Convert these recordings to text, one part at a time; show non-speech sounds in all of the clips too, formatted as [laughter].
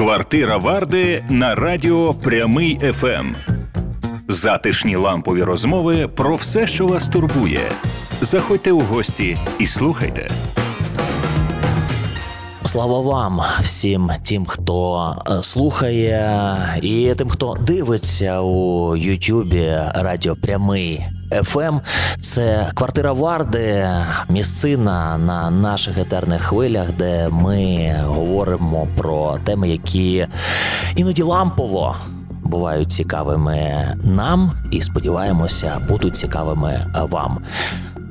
Квартира Варди на радіо Прямий ФМ. Затишні лампові розмови про все, що вас турбує. Заходьте у гості і слухайте. Слава вам всім тим, хто е, слухає, і тим, хто дивиться у Ютубі Радіо Прямий ФМ. Це квартира Варди, місцина на наших етерних хвилях, де ми говоримо про теми, які іноді лампово. Бувають цікавими нам і сподіваємося, будуть цікавими вам.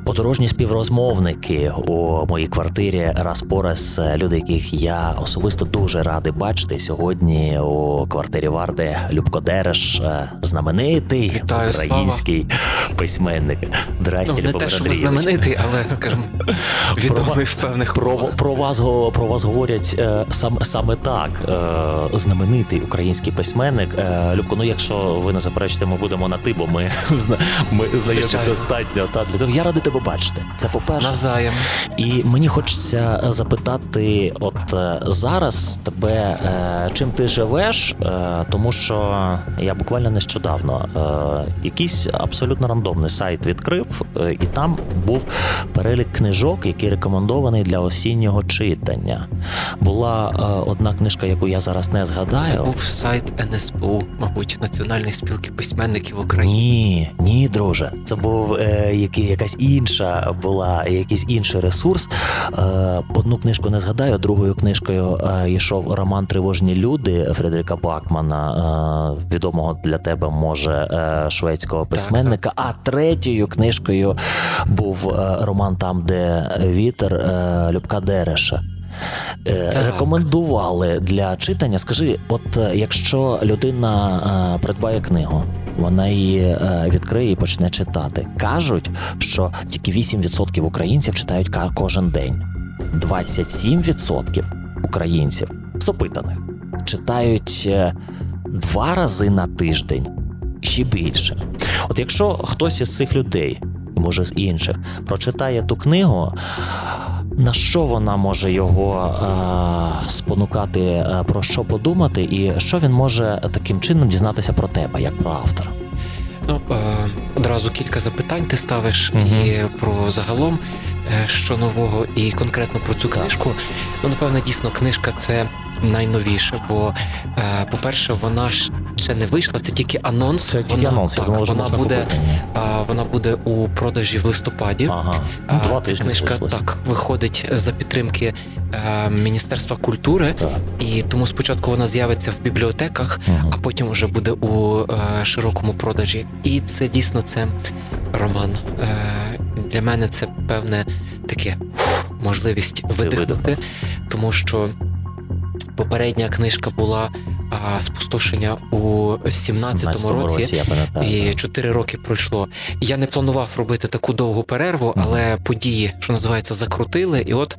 Подорожні співрозмовники у моїй квартирі раз по раз люди, яких я особисто дуже радий бачити сьогодні у квартирі Варди Любко Дереш, е, знаменитий Вітаю, український слава. письменник. Здрасте, ну, не те, що знаменитий, але скажімо, [laughs] відомий в певних Про, про вас про вас говорять е, сам саме так. Е, знаменитий український письменник. Е, Любко, ну якщо ви не заперечите, ми будемо на ти, бо ми [laughs] ми знайомі достатньо. Та для того я радий тебе бачити. Це по перше. Навзаєм. І мені хочеться запитати, от е, зараз тебе, е, чим ти живеш, е, тому що я буквально нещодавно е, якийсь абсолютно рандомний сайт відкрив, е, і там був перелік книжок, який рекомендований для осіннього читання. Була е, одна книжка, яку я зараз не згадаю. Це був сайт НСПУ, мабуть, Національної спілки письменників України. Ні, ні, друже. Це був е, якась інша була, якийсь інший ресурс. Е, одну книжку не згадаю, другою книжкою е, йшов роман Тривожні люди Фредеріка Бакмана, е, відомого для тебе, може, шведського письменника. А третьою книжкою був роман Там, де вітер Любка Дереша. Так. Рекомендували для читання. Скажи, от якщо людина придбає книгу, вона її е, відкриє і почне читати. Кажуть, що тільки 8% українців читають кожен день. 27% українців з опитаних читають е, два рази на тиждень ще більше. От якщо хтось із цих людей, може з інших, прочитає ту книгу, на що вона може його е, спонукати, е, про що подумати, і що він може таким чином дізнатися про тебе, як про автора? Ну, е, одразу кілька запитань ти ставиш угу. і про загалом, що нового, і конкретно про цю книжку. Ну, напевно, дійсно, книжка це найновіше, бо, е, по-перше, вона ж ще не вийшла, це тільки анонс. Це тільки вона, анонс, так, думав, вже вона можна буде, а, вона буде у продажі в листопаді. Ага, А, ну, два Ця книжка залишилось. так виходить за підтримки е, Міністерства культури, Так. і тому спочатку вона з'явиться в бібліотеках, Мгм. а потім вже буде у е, широкому продажі. І це дійсно це роман. Для мене це певне таке можливість видихнути, тому що попередня книжка була а, спустошення у 17-му році. я. І 4 роки пройшло. Я не планував робити таку довгу перерву, але події, що називається, закрутили. І от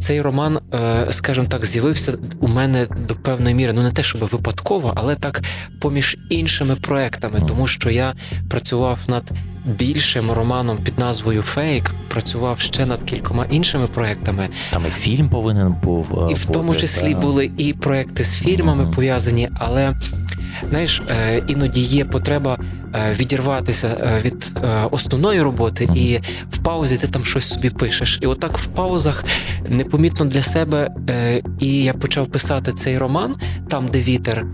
цей роман, е, скажімо так, з'явився у мене до певної міри. Ну не те, щоб випадково, але так поміж іншими проектами, Мгм. тому що я працював над більшим романом під назвою Фейк, працював ще над кількома іншими проектами. Там і фільм повинен був. е, І в тому числі були і проекти з фільмами Мгм. пов'язані, але знаєш, е, іноді є потреба е, відірватися е, від основної роботи, Мгм. і в паузі ти там щось собі пишеш. І отак в паузах непомітно для себе. І я почав писати цей роман там, де вітер.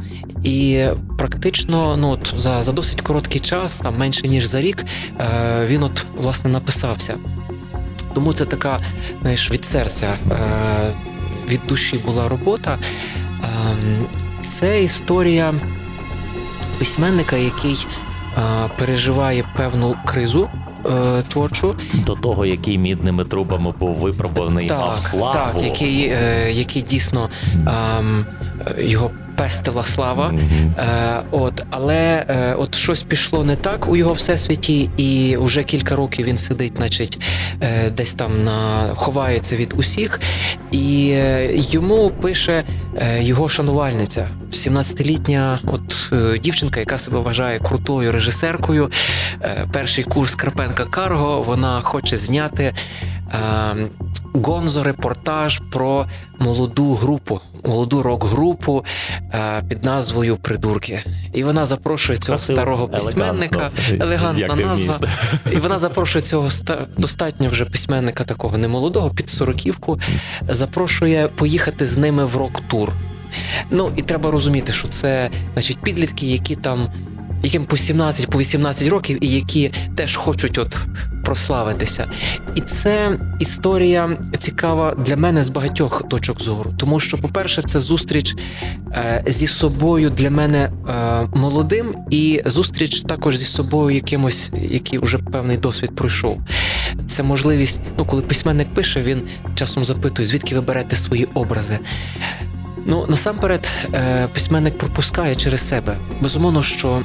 І практично ну, от, за, за досить короткий час, там менше ніж за рік, він от власне написався. Тому це така, знаєш, від серця, від душі була робота. Ем, Це історія письменника, який е, переживає певну кризу е, творчу, До того, який мідними трубами був випробуваний, мав славу. так, який, е, який дійсно ем, його пестила слава. Е, от, але е, от щось пішло не так у його всесвіті, і вже кілька років він сидить, значить, е, десь там на ховається від усіх, і е, йому пише е, його шанувальниця. 17-літня от е, дівчинка, яка себе вважає крутою режисеркою. Е, перший курс Карпенка Карго. Вона хоче зняти е, гонзо-репортаж про молоду групу, молоду рок-групу під назвою Придурки. І вона запрошує цього Красиво, старого письменника, елегантна назва. І вона запрошує цього достатньо вже письменника такого немолодого, під сороківку, запрошує поїхати з ними в рок-тур. Ну і треба розуміти, що це значить підлітки, які там яким по 17 по 18 років, і які теж хочуть от прославитися. І це історія цікава для мене з багатьох точок зору. Тому що, по-перше, це зустріч е, зі собою для мене е, молодим, і зустріч також зі собою якимось, який вже певний досвід пройшов. Це можливість, ну коли письменник пише, він часом запитує, звідки ви берете свої образи. Ну насамперед, е, письменник пропускає через себе. Безумовно, що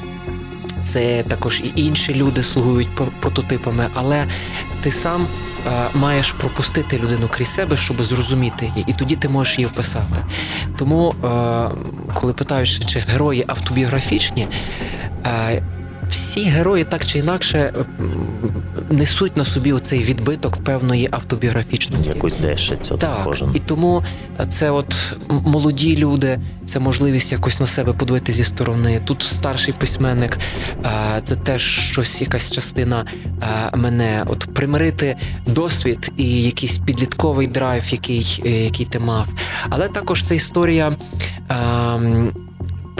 це також і інші люди слугують прототипами, але ти сам е, маєш пропустити людину крізь себе, щоб зрозуміти її, і тоді ти можеш її описати. Тому, е, коли питаєш, чи герої автобіографічні, е, всі герої так чи інакше несуть на собі оцей відбиток певної автобіографічності. Якусь дещицю так, кожен. І тому це от молоді люди, це можливість якось на себе подивити зі сторони. Тут старший письменник, це теж щось, якась частина мене. От примирити досвід і якийсь підлітковий драйв, який, який ти мав. Але також це історія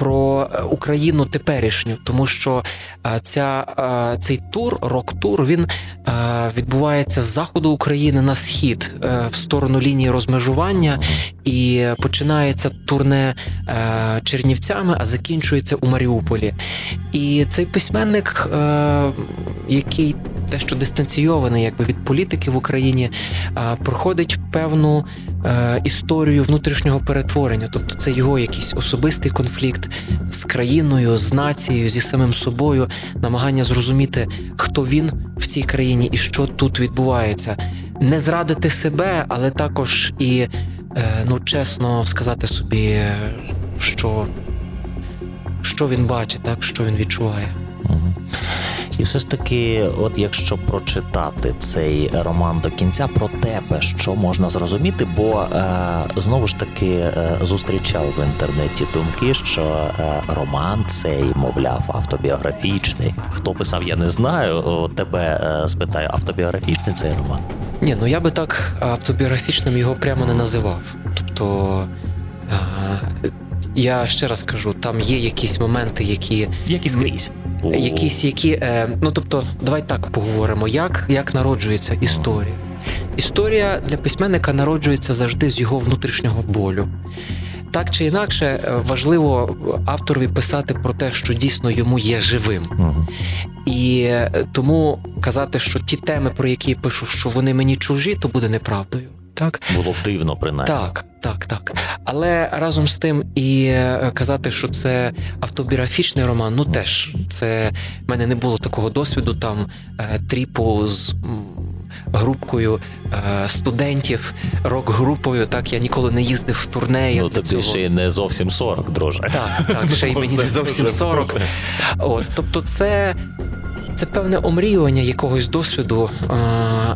про е, Україну теперішню, тому що е, ця, е, цей тур, рок-тур, він відбувається з заходу України на схід в сторону лінії розмежування, і починається турне Чернівцями, а закінчується у Маріуполі. І цей письменник, який дещо дистанційований якби від політики в Україні, проходить певну історію внутрішнього перетворення, тобто це його якийсь особистий конфлікт з країною, з нацією, зі самим собою, намагання зрозуміти, хто він в цій країні і що тут відбувається, не зрадити себе, але також і е, ну чесно сказати собі, що, що він бачить, так що він відчуває. І все ж таки, от якщо прочитати цей роман до кінця про тебе, що можна зрозуміти, бо е, знову ж таки е, зустрічав в інтернеті думки, що е, роман цей, мовляв, автобіографічний. Хто писав, я не знаю. Тебе е, спитаю, автобіографічний цей роман? Ні, ну я би так автобіографічним його прямо не називав. Тобто. Я ще раз кажу, там є якісь моменти, які які скрізь якісь які. Е, ну тобто, давай так поговоримо, як, як народжується історія. Історія для письменника народжується завжди з його внутрішнього болю. Так чи інакше, е, важливо авторові писати про те, що дійсно йому є живим. uh І е, тому казати, що ті теми, про які я пишу, що вони мені чужі, то буде неправдою. Так було дивно, принаймні. Так, так, так. Але разом з тим і е, казати, що це автобіографічний роман, ну теж це в мене не було такого досвіду там е, тріпу з. Групкою е, студентів, рок-групою, так я ніколи не їздив в турне. Ну, тобі цього... ще й не зовсім 40, друже. Так, так, ще й мені не зовсім 40. От, Тобто, це це певне омріювання якогось досвіду,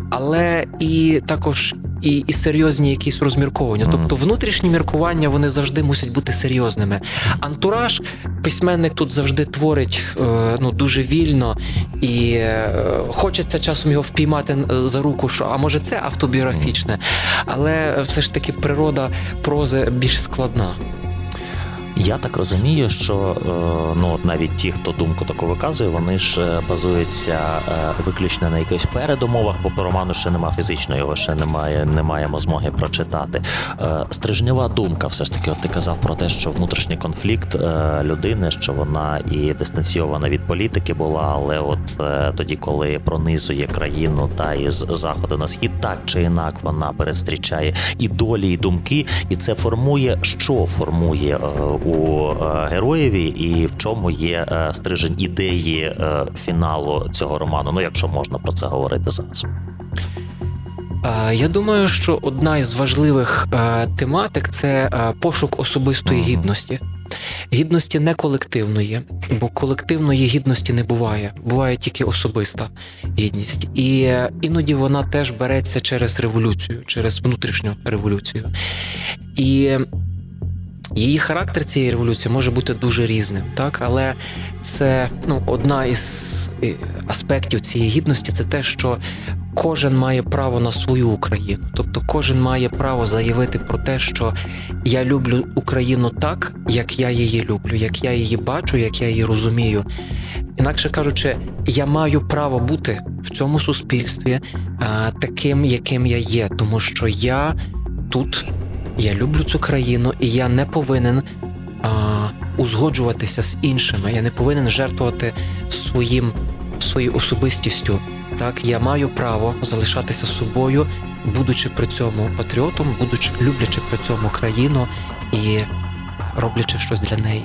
але і також і і серйозні якісь розмірковування. Тобто внутрішні міркування вони завжди мусять бути серйозними. Антураж письменник тут завжди творить е, ну дуже вільно і е, хочеться часом його впіймати за руку, що а може це автобіографічне, але все ж таки природа прози більш складна. Я так розумію, що е, ну навіть ті, хто думку таку виказує, вони ж е, базуються е, виключно на якихось передумовах, бо по роману ще немає фізично, його ще немає, не маємо змоги прочитати. Стрижнева думка, все ж таки, от ти казав про те, що внутрішній конфлікт людини, що вона і дистанційована від політики була, але от тоді, коли пронизує країну та із заходу на схід, так чи інак вона перестрічає і долі, і думки, і це формує, що формує у е, героєві, і в чому є е, стрижень ідеї е, фіналу цього роману. Ну, якщо можна про це говорити зараз. Я думаю, що одна із важливих тематик це пошук особистої гідності. гідності не колективної, бо колективної гідності не буває. Буває тільки особиста гідність. І іноді вона теж береться через революцію, через внутрішню революцію. І Її характер цієї революції може бути дуже різним, так але це ну одна із е, аспектів цієї гідності це те, що кожен має право на свою Україну, тобто кожен має право заявити про те, що я люблю Україну так, як я її люблю, як я її бачу, як я її розумію. Інакше кажучи, я маю право бути в цьому суспільстві а, таким, яким я є, тому що я тут я люблю цю країну, і я не повинен а, узгоджуватися з іншими. Я не повинен жертвувати своїм своєю особистістю. Так, я маю право залишатися собою, будучи при цьому патріотом, будучи люблячи при цьому країну і роблячи щось для неї.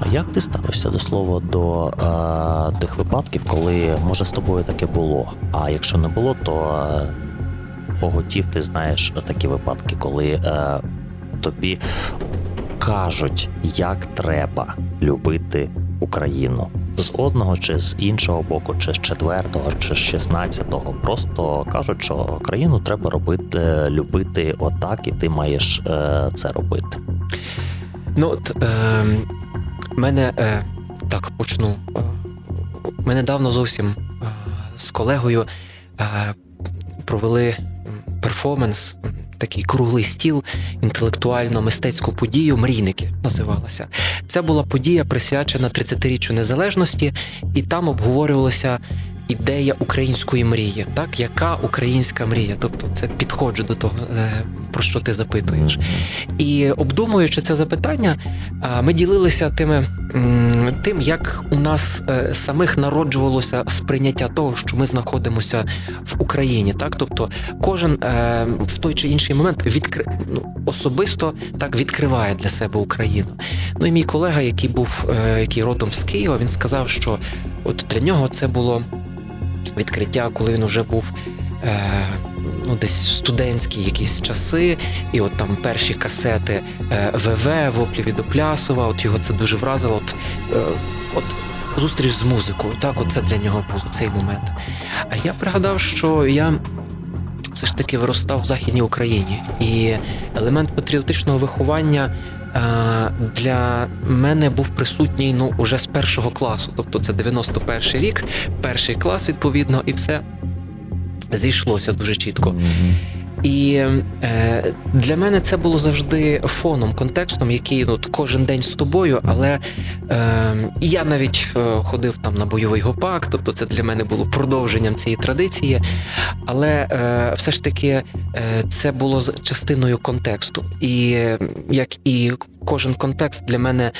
А як ти ставишся до слова до е, тих випадків, коли може з тобою таке було? А якщо не було, то поготів, ти знаєш такі випадки, коли е, тобі кажуть, як треба любити Україну з одного чи з іншого боку, чи з четвертого, чи з шістнадцятого. Просто кажуть, що країну треба робити, любити отак, і ти маєш е, це робити. Ну от е, мене е, так почну. Ми недавно зовсім е, з колегою е, провели перформанс, такий круглий стіл, інтелектуально-мистецьку подію Мрійники називалася. Це була подія присвячена 30-річчю незалежності, і там обговорювалося ідея української мрії, так яка українська мрія? Тобто це підходжу до того, е, про що ти запитуєш. І обдумуючи це запитання, ми ділилися тими, тим, як у нас е, самих народжувалося сприйняття того, що ми знаходимося в Україні. Так, тобто, кожен е, в той чи інший момент відкри... ну, особисто так відкриває для себе Україну. Ну і мій колега, який був який родом з Києва, він сказав, що от для нього це було відкриття, коли він вже був. Е, ну, десь студентські якісь часи, і от там перші касети е, ВВ, воплі від Оплясова, от його це дуже вразило. От, е, от зустріч з музикою, так, от це для нього був цей момент. А я пригадав, що я все ж таки виростав в Західній Україні, і елемент патріотичного виховання для мене був присутній ну уже з першого класу, тобто це 91 рік, перший клас, відповідно, і все зійшлося дуже чітко. І е, для мене це було завжди фоном, контекстом, який ну, кожен день з тобою. Але е, я навіть е, ходив там на бойовий гопак, тобто це для мене було продовженням цієї традиції. Але е, все ж таки е, це було частиною контексту. І як і кожен контекст для мене.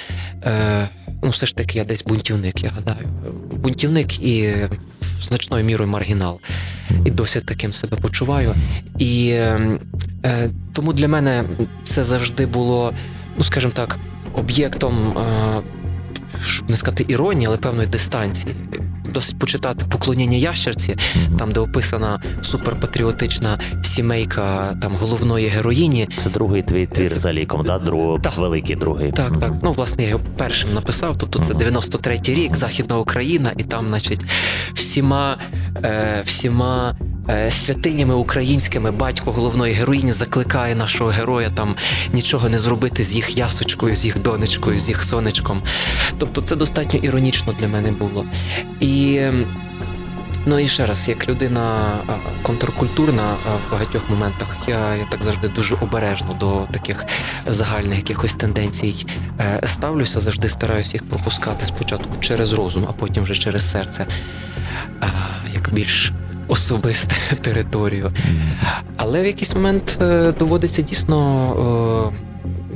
Е, Ну, все ж таки, я десь бунтівник, я гадаю. Бунтівник і значною мірою маргінал. І досі таким себе почуваю. І ем, е, тому для мене це завжди було, ну скажімо так, об'єктом, е, щоб не сказати іронії, але певної дистанції досить почитати поклоніння ящерці, там де описана суперпатріотична сімейка там головної героїні. Це другий твій твір за ліком, да? Друг, так, великий другий. Так, так. Ну, власне, я його першим написав. Тобто це 93-й рік, Західна Україна, і там, значить, всіма, е, всіма. Е, святинями українськими батько головної героїні закликає нашого героя там нічого не зробити з їх ясочкою, з їх донечкою, з їх сонечком. Тобто це достатньо іронічно для мене було. І Ну і ще раз, як людина контркультурна в багатьох моментах, я я так завжди дуже обережно до таких загальних якихось тенденцій е, ставлюся, завжди стараюся їх пропускати спочатку через розум, а потім вже через серце, як більш особисту [laughs] територію. Але в якийсь момент е, доводиться дійсно.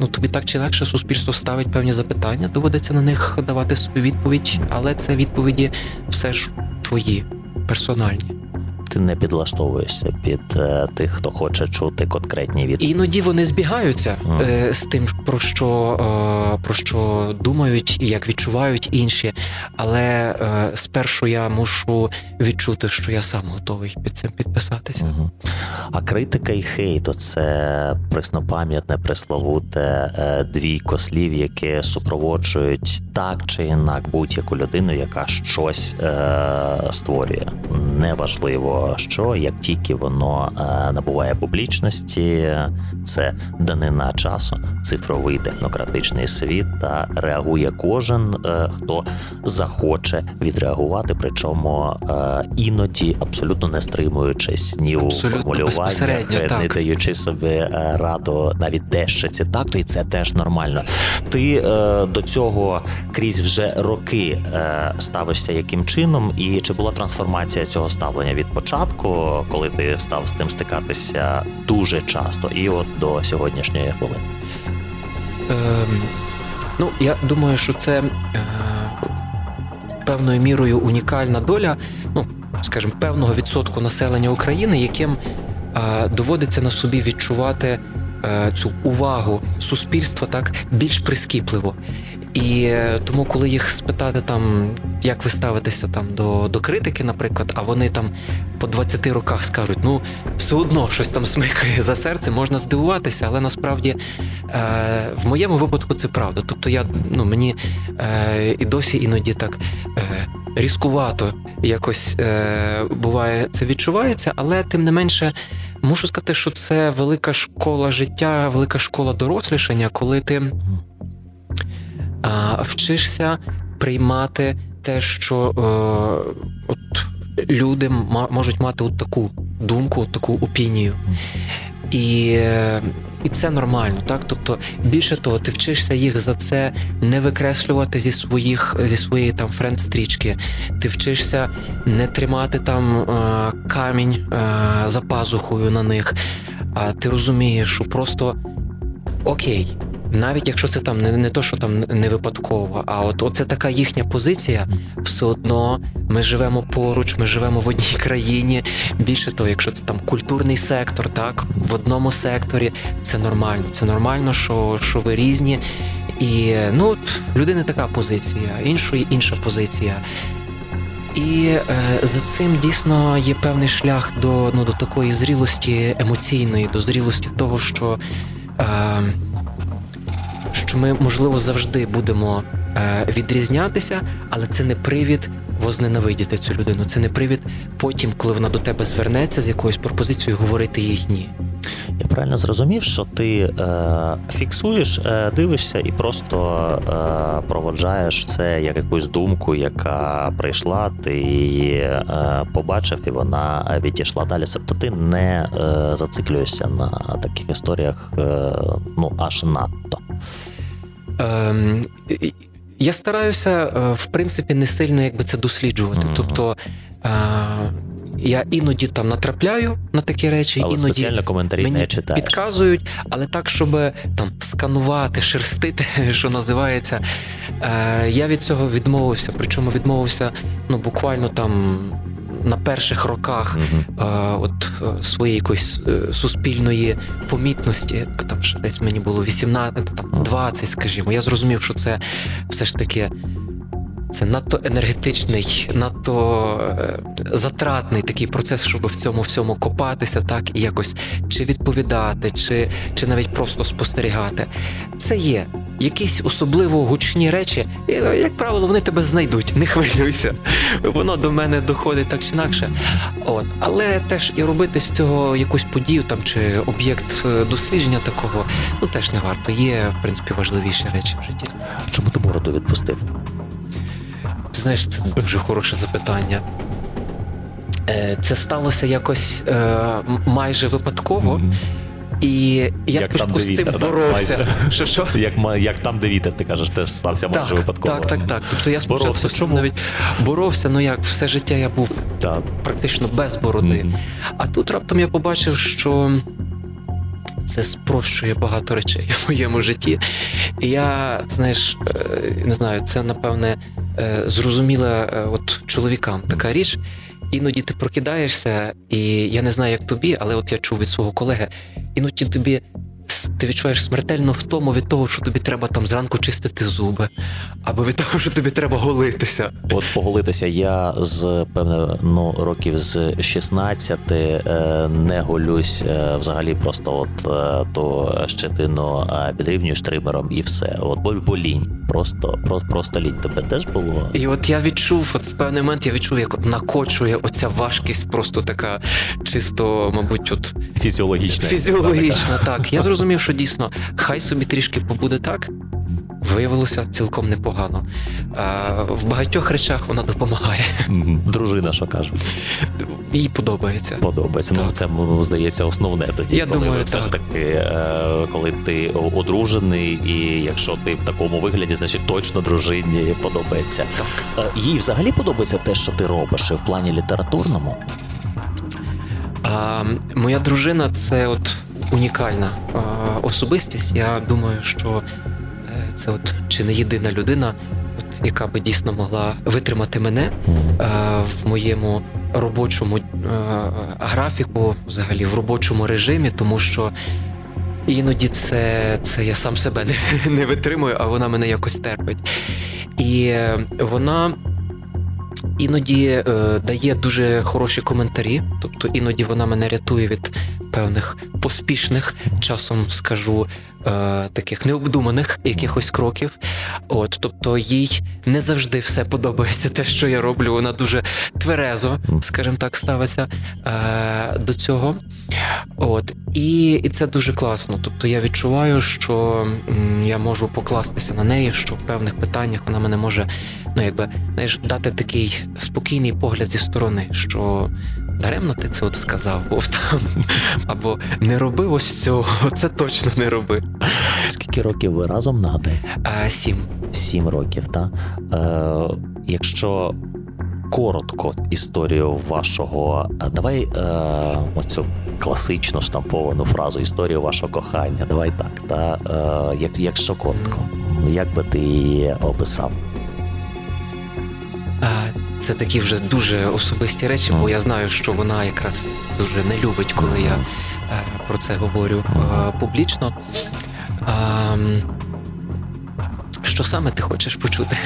Ну, тобі так чи інакше суспільство ставить певні запитання, доводиться на них давати собі відповідь, але це відповіді все ж твої, персональні. Ти не підлаштовуєшся під е, тих, хто хоче чути конкретні відповіді. Іноді вони збігаються mm. з тим, про що про що думають і як відчувають інші. Але спершу я мушу відчути, що я сам готовий під цим підписатися. Угу. А критика і хейт це преснопам'ятне, пресловуте двійко слів, яке супроводжують так чи інак будь-яку людину, яка щось е, створює. Неважливо, що як тільки воно е, набуває публічності, це данина часу, цифровий технократичний світ та реагує кожен, е, хто захоче відреагувати, причому е, іноді абсолютно не стримуючись ні у формулюваннях, не даючи собі раду навіть дещо ці такту, і це теж нормально. Ти до цього крізь вже роки ставишся яким чином, і чи була трансформація цього ставлення від початку, коли ти став з тим стикатися дуже часто, і от до сьогоднішньої хвилини? Е, ну, я думаю, що це е, певною мірою унікальна доля, ну скажімо, певного відсотку населення України, яким е, доводиться на собі відчувати. Е, цю увагу суспільства так більш прискіпливо. І е, тому, коли їх спитати, там як ви ставитеся там до до критики, наприклад, а вони там по 20 роках скажуть, ну все одно щось там смикає за серце, можна здивуватися, але насправді е, в моєму випадку це правда. Тобто я ну мені е, і досі іноді так е, різкувато якось е, буває це відчувається, але тим не менше. Мушу сказати, що це велика школа життя, велика школа дорослішання, коли ти а, вчишся приймати те, що е, от люди можуть мати от таку думку, от таку опінію. І і це нормально, так? Тобто, більше того, ти вчишся їх за це не викреслювати зі своїх зі своєї там френд-стрічки. Ти вчишся не тримати там а, камінь а, за пазухою на них. А ти розумієш, що просто окей, навіть якщо це там не не то, що там не випадково, а от це така їхня позиція, все одно ми живемо поруч, ми живемо в одній країні. Більше того, якщо це там культурний сектор, так в одному секторі це нормально. Це нормально, що що ви різні. І ну людини така позиція, іншої інша позиція. І е, за цим дійсно є певний шлях до ну, до такої зрілості емоційної, до зрілості того, що. Е, що ми, можливо, завжди будемо е, відрізнятися, але це не привід возненавидіти цю людину. Це не привід потім, коли вона до тебе звернеться з якоюсь пропозицією, говорити їй ні. Я правильно зрозумів, що ти е, фіксуєш, е, дивишся і просто е, проводжаєш це як якусь думку, яка прийшла, ти її е, побачив, і вона відійшла далі. Тобто ти не е, зациклюєшся на таких історіях, е, ну аж надто. Ем, я стараюся, е, в принципі, не сильно якби це досліджувати. Mm-hmm. Тобто е, я іноді там натрапляю на такі речі, але іноді спеціально коментарі мені не читаєш. підказують, але так, щоб там сканувати, шерстити, [laughs] що називається. Е, Я від цього відмовився. Причому відмовився ну, буквально там на перших роках mm-hmm. от е, своєї якоїсь е, суспільної помітності, там ще десь мені було 18, там 20, скажімо, я зрозумів, що це все ж таки. Це надто енергетичний, надто е, затратний такий процес, щоб в цьому всьому копатися, так і якось чи відповідати, чи чи навіть просто спостерігати. Це є якісь особливо гучні речі, як правило, вони тебе знайдуть, не хвилюйся. Воно до мене доходить так чи інакше. От. Але теж і робити з цього якусь подію там чи об'єкт е, дослідження такого, ну теж не варто. Є, в принципі, важливіші речі в житті. Чому ти бороду відпустив? Ти знаєш, це дуже хороше запитання. Е, це сталося якось е, майже випадково. Mm-hmm. І я як спочатку з цим боровся. [laughs] Що, що? Як як там, де вітер, ти кажеш, теж стався майже так, випадково. Так, так, так. Тобто я спочатку боровся. Чому? навіть боровся, ну як все життя я був так. практично без бороди. Mm-hmm. А тут раптом я побачив, що. Це спрощує багато речей в моєму житті. І я, знаєш, е, не знаю, це напевне е, зрозуміла е, от чоловікам така річ. Іноді ти прокидаєшся, і я не знаю, як тобі, але от я чув від свого колеги, іноді тобі ти відчуваєш смертельну втому від того, що тобі треба там зранку чистити зуби, або від того, що тобі треба голитися. От поголитися я з певне ну, років з 16 е, не голюсь е, взагалі просто от е, ту щетину е, підрівнюєш тримером і все. От бо, бо лінь. Просто про, просто лінь тебе теж було. І от я відчув, от в певний момент я відчув, як от накочує оця важкість, просто така чисто, мабуть, от фізіологічна. Фізіологічна, так. Я зрозумів, що дійсно хай собі трішки побуде так. Виявилося цілком непогано. А, В багатьох речах вона допомагає. Дружина, що каже? Їй подобається. Подобається. Ну, так. Ну це здається основне тоді. Я коли думаю, все так. ж таки, е, коли ти одружений, і якщо ти в такому вигляді, значить точно дружині подобається. Так. Е, їй взагалі подобається те, що ти робиш в плані літературному. А, Моя дружина це от унікальна особистість. Я думаю, що е, це от чи не єдина людина, от, яка би дійсно могла витримати мене в моєму робочому графіку, взагалі в робочому режимі, тому що. Іноді це це я сам себе не, не витримую, а вона мене якось терпить. І е, вона іноді е, дає дуже хороші коментарі, тобто іноді вона мене рятує від певних поспішних, часом скажу е, таких необдуманих якихось кроків. От, тобто їй не завжди все подобається, те, що я роблю. Вона дуже тверезо, скажімо так, ставиться е, до цього. От, і, і це дуже класно. Тобто я відчуваю, що я можу покластися на неї, що в певних питаннях вона мене може ну, якби, знаєш, дати такий спокійний погляд зі сторони, що даремно ти це от сказав, Вов, там, або не роби ось цього, це точно не роби. Скільки років ви разом нагадай? А, Сім. Сім років, так? Е, Якщо коротко історію вашого, давай е, оцю класичну штамповану фразу історію вашого кохання. Давай так. Та, е, як, Якщо коротко, як би ти її описав? Це такі вже дуже особисті речі, бо я знаю, що вона якраз дуже не любить, коли я про це говорю публічно. Що саме ти хочеш почути?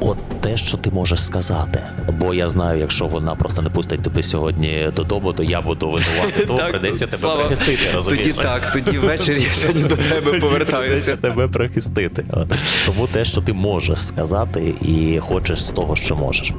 От те, що ти можеш сказати. Бо я знаю, якщо вона просто не пустить тебе сьогодні додому, то я буду винувати, то [laughs] придеться тебе прихистити. розумієш? Тоді так, тоді ввечері я сьогодні до тебе повертаюся. тебе прихистити. Тому те, що ти можеш сказати, і хочеш з того, що можеш.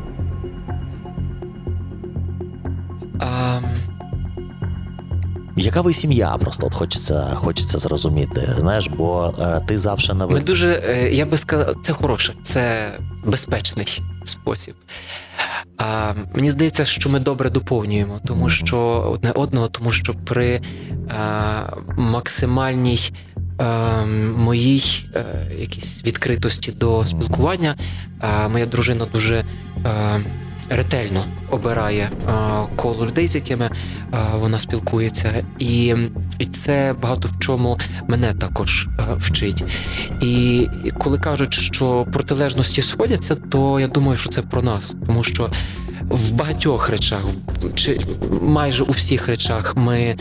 Яка ви сім'я? Просто от хочеться хочеться зрозуміти. Знаєш, бо е, ти завжди на Ми дуже, е, я би сказав, це хороше, це безпечний спосіб. А, Мені здається, що ми добре доповнюємо, тому що одне одного, тому що при а, максимальній а, моїй а, якійсь відкритості до спілкування, а, моя дружина дуже. А, ретельно обирає а, коло людей, з якими а, вона спілкується, і і це багато в чому мене також а, вчить. І коли кажуть, що протилежності сходяться, то я думаю, що це про нас, тому що. В багатьох речах, чи майже у всіх речах, ми е,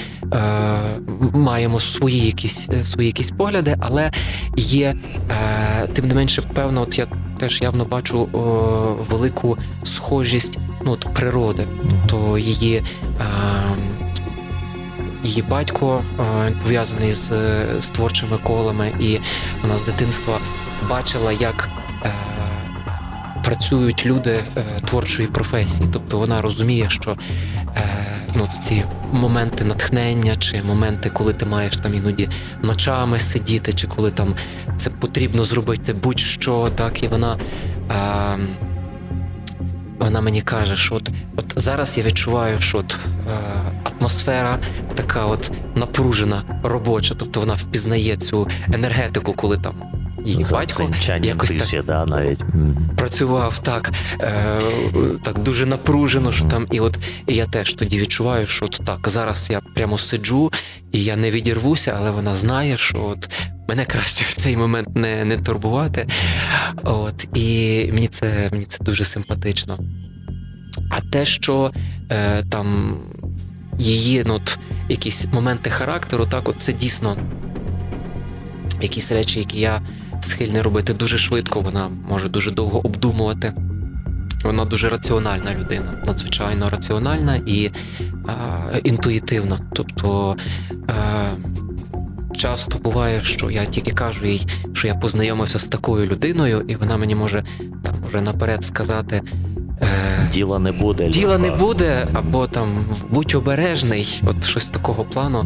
маємо свої якісь свої якісь погляди, але є е, тим не менше, певно, от я теж явно бачу о, велику схожість ну, от, природи, тобто її. Е, Її батько е, пов'язаний з, з творчими колами, і вона з дитинства бачила, як е, працюють люди е, творчої професії. Тобто вона розуміє, що е, ну, ці моменти натхнення, чи моменти, коли ти маєш там іноді ночами сидіти, чи коли там це потрібно зробити будь-що, так і вона. Е, вона мені каже, що от от зараз я відчуваю, що от е, атмосфера така от напружена, робоча, тобто вона впізнає цю енергетику, коли там її батько якось тиші, так да, навіть. працював так е, так дуже напружено, що там, і от і я теж тоді відчуваю, що от так зараз я прямо сиджу і я не відірвуся, але вона знає, що от мене краще [laughs] в цей момент не не турбувати. От, І мені це, мені це дуже симпатично. А те, що е, там її ну, от, якісь моменти характеру, так, от це дійсно якісь речі, які я схильний робити дуже швидко, вона може дуже довго обдумувати. Вона дуже раціональна людина, надзвичайно раціональна і е, інтуїтивна. Тобто е, часто буває, що я тільки кажу їй, що я познайомився з такою людиною, і вона мені може там уже наперед сказати. Е, Діла не буде. Діла не буде, або там будь обережний, от щось такого плану.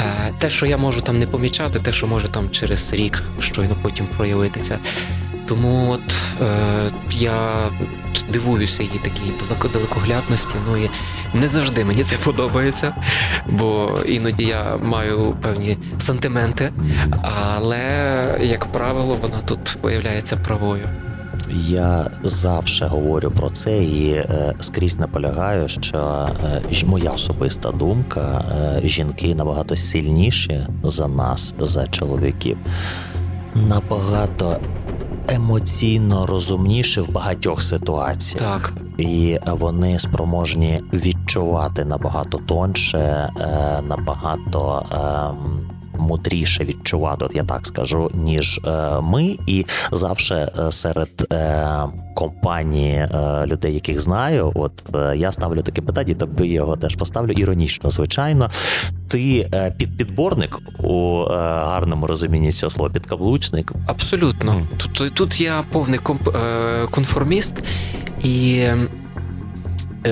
Е, те, що я можу там не помічати, те, що може там через рік щойно потім проявитися. Тому от е, я дивуюся її такій далекоглядності. Ну і не завжди мені це подобається, бо іноді я маю певні сантименти, але, як правило, вона тут виявляється правою. Я завжди говорю про це і е, скрізь наполягаю, що е, моя особиста думка, е, жінки набагато сильніші за нас, за чоловіків, набагато емоційно розумніші в багатьох ситуаціях. Так. І вони спроможні відчувати набагато тонше, е, набагато. Ем, мудріше відчувати, от я так скажу, ніж е, ми, і завжди е, серед е, компанії е, людей, яких знаю, от е, я ставлю таке питання, тобі його теж поставлю іронічно, звичайно. Ти е, підпідборник у гарному розумінні цього слова, підкаблучник? Абсолютно. Тут тут я повний комп, конформіст, і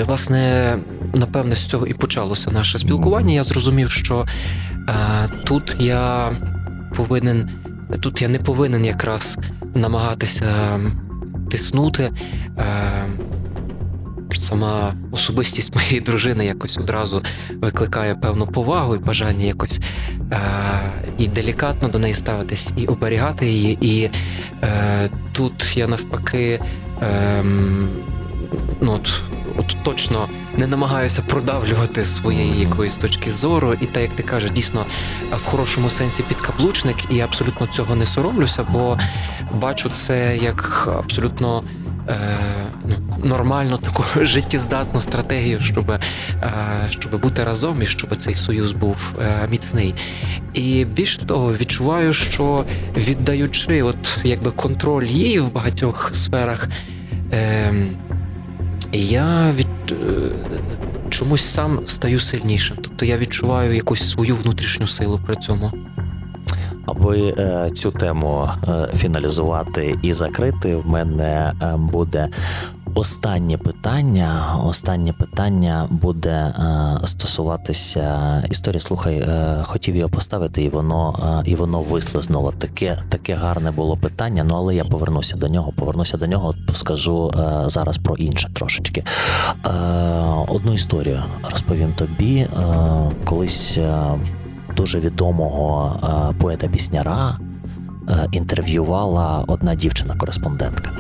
власне напевне з цього і почалося наше спілкування. Я зрозумів, що Тут я повинен, тут я не повинен якраз намагатися тиснути. Сама особистість моєї дружини якось одразу викликає певну повагу і бажання якось е, і делікатно до неї ставитись, і оберігати її. І е, тут я навпаки е, ну, от, от точно не намагаюся продавлювати своєї якоїсь точки зору, і так як ти кажеш, дійсно в хорошому сенсі підкаблучник, і я абсолютно цього не соромлюся, бо бачу це як абсолютно. Е, ну, нормальну таку [laughs] життєздатну стратегію, щоб е, щоб бути разом і щоб цей союз був е, міцний. І більше того, відчуваю, що віддаючи, от якби контроль її в багатьох сферах. Я від е, чомусь сам стаю сильнішим. Тобто я відчуваю якусь свою внутрішню силу при цьому. Аби е, цю тему е, фіналізувати і закрити, в мене е, буде Останнє питання. Останнє питання буде е, стосуватися історії. Слухай, е, хотів його поставити, і воно е, і воно вислизнуло. Таке таке гарне було питання. Ну але я повернуся до нього. Повернуся до нього. Скажу зараз про інше трошечки. Одну історію розповім тобі. Колись дуже відомого поета-пісняра. Е, інтерв'ювала одна дівчина-кореспондентка,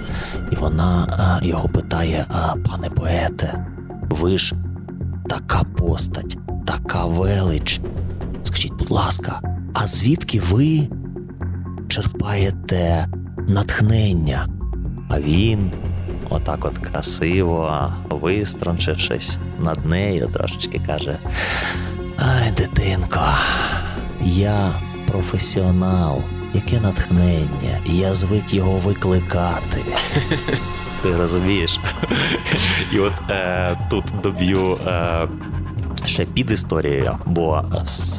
вона е, його питає: пане поете, ви ж така постать, така велич. Скажіть, будь ласка, а звідки ви черпаєте натхнення? А він, отак от красиво, вистрончившись над нею, трошечки каже: Ай, дитинко, я професіонал яке натхнення, я звик його викликати. [laughs] Ти розумієш? І от е, тут доб'ю. Е, Ще під історією, бо с,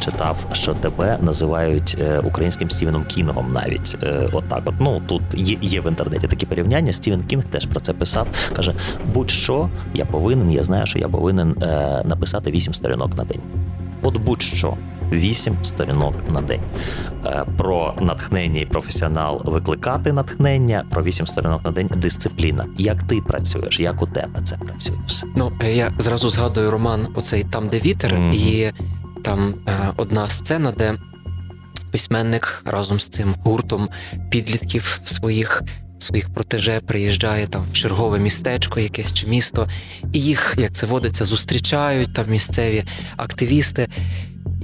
читав, що тебе називають е, українським Стівеном Кінгом, навіть е, отак. От, ну тут є є в інтернеті такі порівняння. Стівен Кінг теж про це писав. каже: будь-що я повинен, я знаю, що я повинен е, написати вісім сторінок на день. От будь-що. Вісім сторінок на день. Е, про натхнення і професіонал викликати натхнення, про вісім сторінок на день дисципліна. Як ти працюєш? Як у тебе це працює? все? Ну е, я зразу згадую роман, оцей там, де вітер, mm-hmm. і там е, одна сцена, де письменник разом з цим гуртом підлітків своїх. Своїх протеже приїжджає там в чергове містечко, якесь чи місто, і їх, як це водиться, зустрічають там місцеві активісти.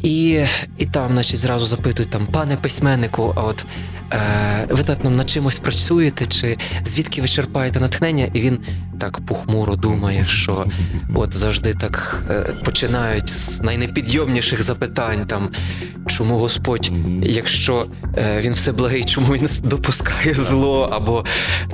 І і там, значить, зразу запитують там, пане письменнику, а от е, ви так над чимось працюєте, чи звідки ви черпаєте натхнення? І він так похмуро думає, що от завжди так е, починають з найнепідйомніших запитань, там чому Господь, якщо е, він все благий, чому він допускає зло, або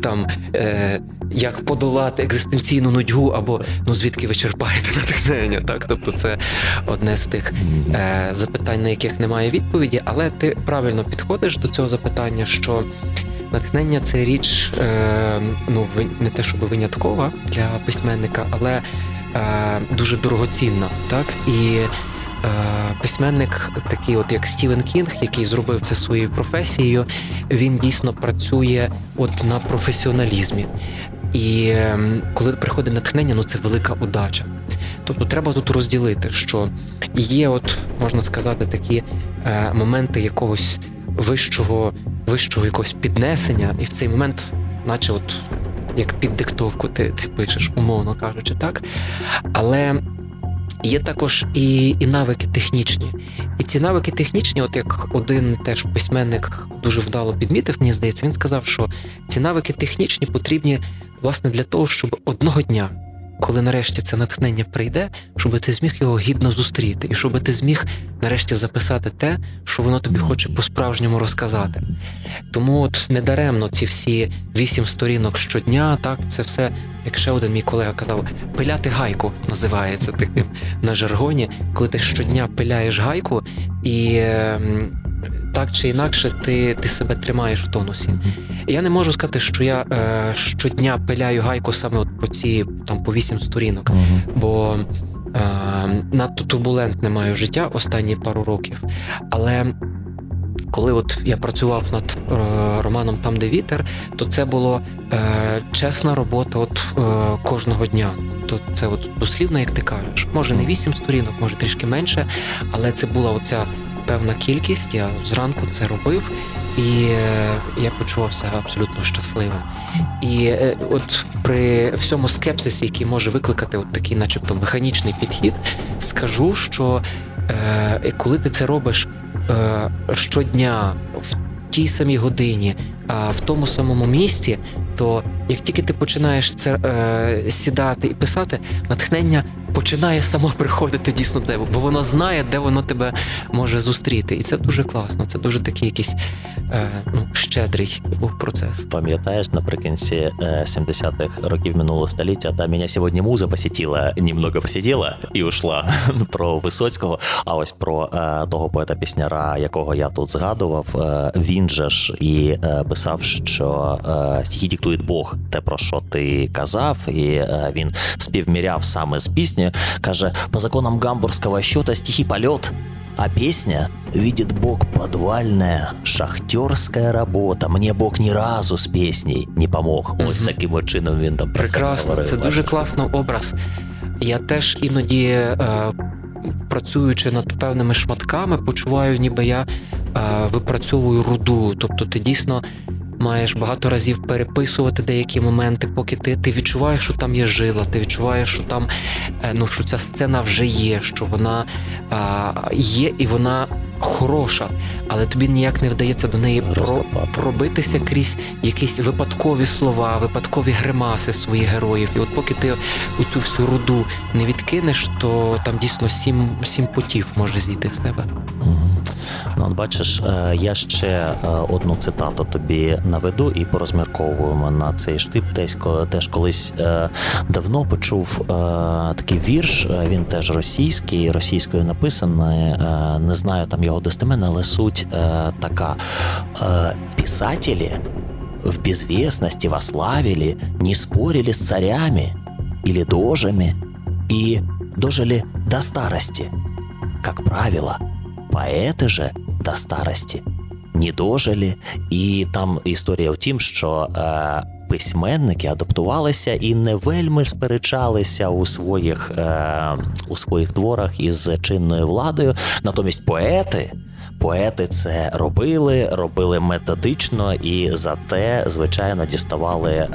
там е, як подолати екзистенційну нудьгу, або ну звідки ви черпаєте натхнення? Так, тобто це одне з тих е, запитань, на яких немає відповіді, але ти правильно підходиш до цього запитання, що натхнення це річ, е, ну не те, щоб виняткова для письменника, але е, дуже дорогоцінна, так і. Е, письменник, такий, от як Стівен Кінг, який зробив це своєю професією, він дійсно працює от на професіоналізмі. І ем, коли приходить натхнення, ну це велика удача. Тобто треба тут розділити, що є, от можна сказати, такі е, моменти якогось вищого, вищого якогось піднесення, і в цей момент, наче от як під диктовку, ти, ти пишеш, умовно кажучи, так. Але Є також і і навики технічні. І ці навики технічні, от як один теж письменник дуже вдало підмітив, мені здається, він сказав, що ці навики технічні потрібні власне для того, щоб одного дня коли нарешті це натхнення прийде, щоб ти зміг його гідно зустріти, і щоб ти зміг нарешті записати те, що воно тобі хоче по-справжньому розказати. Тому от недаремно ці всі вісім сторінок щодня, так це все, як ще один мій колега казав, пиляти гайку називається таким на жаргоні, коли ти щодня пиляєш гайку і. Так чи інакше ти ти себе тримаєш в тонусі. Я не можу сказати, що я е, щодня пиляю гайку саме от по ці там по вісім сторінок, uh-huh. бо е, надто турбулентне маю життя останні пару років. Але коли от я працював над е, романом Там, де вітер, то це було е, чесна робота от е, кожного дня. То це от дослівно, як ти кажеш, може не вісім сторінок, може трішки менше, але це була оця певна кількість. Я зранку це робив, і е, я почувався абсолютно щасливим. І е, от при всьому скепсисі, який може викликати от такий, начебто, механічний підхід, скажу, що е, коли ти це робиш е, щодня в тій самій годині, а в тому самому місці, то як тільки ти починаєш це е, сідати і писати, натхнення починає само приходити дійсно тебе, бо воно знає, де воно тебе може зустріти. І це дуже класно. Це дуже такий якийсь е, ну, щедрий був процес. Пам'ятаєш, наприкінці 70-х е, років минулого століття, та мене сьогодні муза посітіла, немного посиділа і ушла про Висоцького. А ось про е, того поета-пісняра, якого я тут згадував, е, він же ж і е, писав, що е, стихи диктує Бог, те про що ти казав, і він співміряв саме з піснею, каже, по законам гамбургского счета стихи полет, а песня видит Бог подвальная, шахтерская работа. Мне Бог ні разу з пісней не помог. Ось таким чином він там прекрасно. Це дуже класно образ. Я теж іноді, е, працюючи над певними шматками, почуваю, ніби я е, випрацьовую руду. Тобто, ти дійсно маєш багато разів переписувати деякі моменти, поки ти ти відчуваєш, що там є жила, ти відчуваєш, що там е, ну що ця сцена вже є, що вона а, є і вона хороша, але тобі ніяк не вдається до неї про, пробитися крізь якісь випадкові слова, випадкові гримаси своїх героїв. І от поки ти у цю всю руду не відкинеш, то там дійсно сім сім потів може зійти з тебе. Бачиш, е, я ще е, одну цитату тобі наведу і порозмірковуємо на цей штип. Десь теж колись е, давно почув такий вірш. Він теж російський, російською написаний. Не знаю там його достеменно, але суть така: писателі в безвестности вославили, не спорили с царями или дожами и дожили до старости. Как правило, поети же до старості дожили, і там історія в тім, що е, письменники адаптувалися і не вельми сперечалися у своїх е, у своїх творах із чинною владою. Натомість поети поети це робили, робили методично і за те, звичайно, діставали е,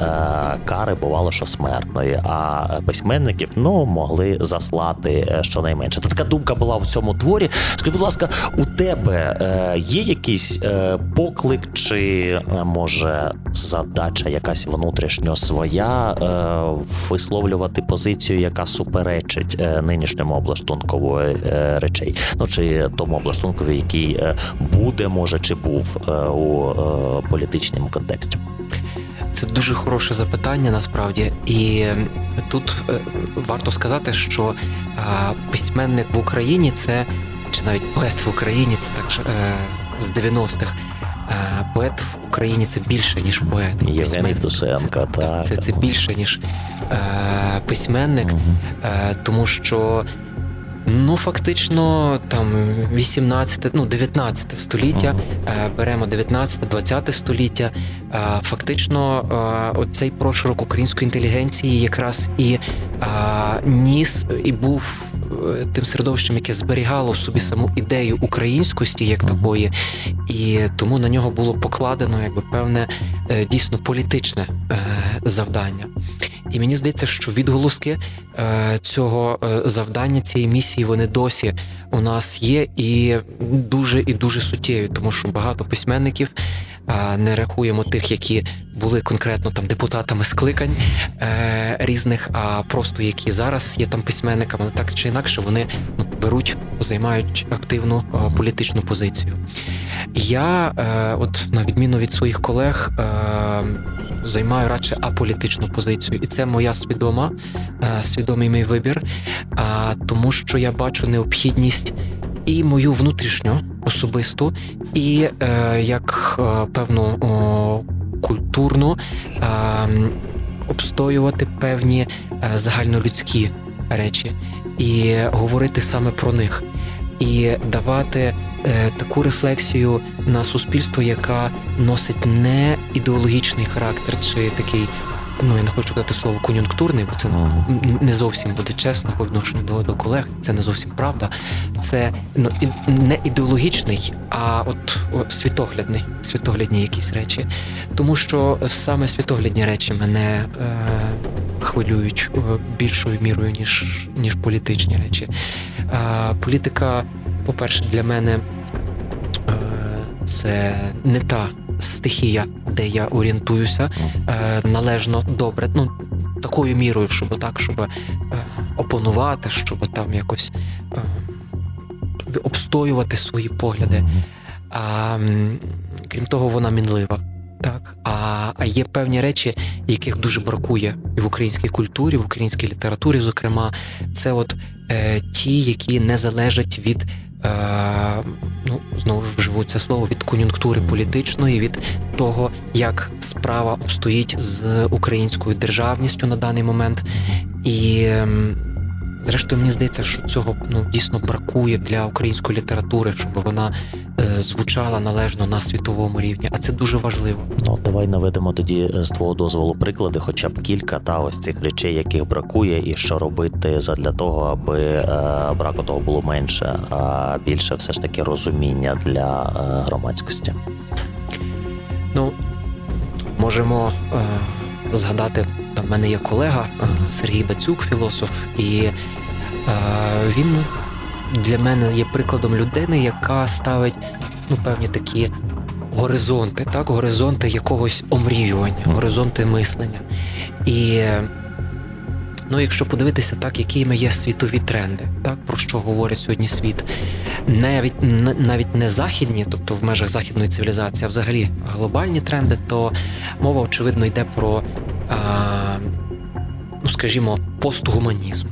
кари, бувало, що смертної. А письменників ну могли заслати е, щонайменше. Та така думка була в цьому творі. Скажіть, будь ласка, у тебе е, є якийсь е, поклик, чи е, може задача якась внутрішньо своя е, висловлювати позицію, яка суперечить нинішньому облаштункову речей? Ну чи тому облаштункові, який буде, може чи був у політичному контексті? Це дуже хороше запитання насправді, і тут варто сказати, що письменник в Україні це чи навіть поет в Україні це так з 90-х. Поет в Україні це більше, ніж поет. Євген Євтусенко, це, так. Це, це більше, ніж е, письменник, угу. е, тому що Ну, фактично, там 18, ну 19 століття, uh-huh. беремо 19-20 століття. Е, фактично, е, оцей проширок української інтелігенції якраз і ніс і був тим середовищем, яке зберігало в собі саму ідею українськості як такої, і тому на нього було покладено якби певне дійсно політичне завдання. І мені здається, що відголоски е, цього е, завдання, цієї місії, вони досі у нас є і дуже і дуже суттєві, тому що багато письменників не рахуємо тих, які були конкретно там депутатами скликань е, різних, а просто які зараз є там письменниками, так чи інакше вони ну, беруть, займають активну політичну позицію. Я, от на відміну від своїх колег, займаю радше аполітичну позицію, і це моя свідома, е, свідомий мій вибір, тому що я бачу необхідність і мою внутрішню особисту, і е, як е, певну культурну обстоювати певні загальнолюдські речі і говорити саме про них і давати е, таку рефлексію на суспільство, яка носить не ідеологічний характер, чи такий. Ну, я не хочу казати слово кон'юнктурний, бо це uh-huh. не зовсім буде чесно по відношенню до до колег. Це не зовсім правда. Це ну, і, не ідеологічний, а от о, світоглядний, світоглядні якісь речі. Тому що саме світоглядні речі мене е, хвилюють е, більшою мірою, ніж ніж політичні речі. Політика, по-перше, для мене е, це не та стихія, де я орієнтуюся е, належно добре. Ну, такою мірою, щоб так, щоб е, опонувати, щоб там якось обстоювати свої погляди. А крім того, вона мінлива. Так, а а є певні речі, яких дуже бракує і в українській культурі, в українській літературі, зокрема, це от е, ті, які не залежать від е, ну знову ж вживу це слово від кон'юнктури політичної, від того, як справа стоїть з українською державністю на даний момент. І е, Зрештою, мені здається, що цього ну дійсно бракує для української літератури, щоб вона е, звучала належно на світовому рівні. А це дуже важливо. Ну давай наведемо тоді е, з твого дозволу приклади, хоча б кілька та ось цих речей, яких бракує, і що робити задля того, аби е, браку того було менше, а більше все ж таки розуміння для е, громадськості. Ну можемо е, згадати. В мене є колега е, Сергій Бацюк, філософ, і е, він для мене є прикладом людини, яка ставить ну, певні такі горизонти, так, горизонти якогось омріювання, горизонти мислення. І ну, якщо подивитися, так, якими є світові тренди, так, про що говорить сьогодні світ, навіть навіть не західні, тобто в межах західної цивілізації, а взагалі глобальні тренди, то мова очевидно йде про ну скажімо, постгуманізм,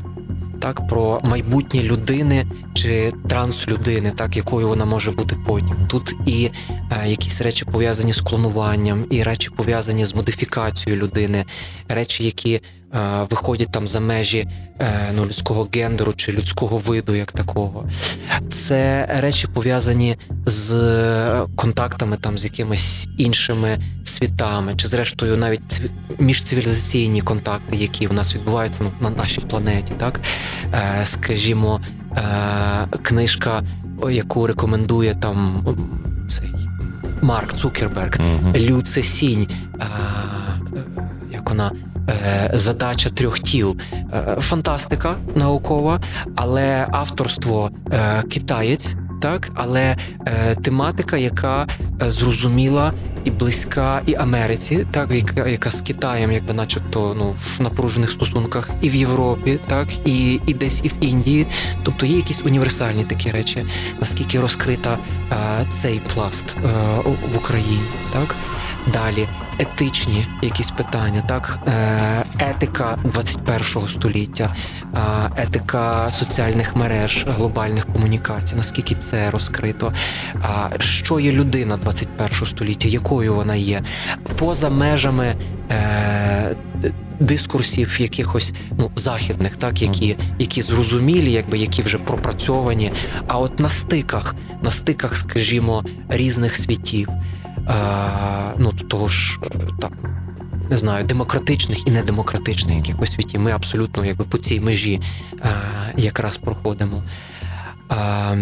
так, про майбутнє людини чи транслюдини, так, якою вона може бути потім. Тут і е, якісь речі пов'язані з клонуванням, і речі пов'язані з модифікацією людини, речі, які виходять там за межі е, ну, людського гендеру чи людського виду, як такого. Це речі пов'язані з контактами там з якимись іншими світами, чи, зрештою, навіть міжцивілізаційні контакти, які в нас відбуваються на нашій планеті, так е, скажімо. книжка, яку рекомендує там цей Марк Цукерберг, Люце Сінь, як вона. Задача трьох тіл. Фантастика наукова, але авторство китаєць, так? Але тематика, яка зрозуміла і близька і Америці, так? Яка, яка з Китаєм, якби, начебто, ну в напружених стосунках, і в Європі, так? І і десь і в Індії. Тобто є якісь універсальні такі речі, наскільки розкрита а, цей пласт а, в Україні, так далі етичні якісь питання, так е, етика 21-го століття, етика соціальних мереж, глобальних комунікацій, наскільки це розкрито, що є людина 21-го століття, якою вона є, поза межами. Е, дискурсів якихось ну західних, так які які зрозумілі, якби які вже пропрацьовані. А от на стиках, на стиках, скажімо, різних світів, ну того ж там. Не знаю, демократичних і недемократичних якихось світі. Ми абсолютно якби по цій межі а, якраз проходимо. А,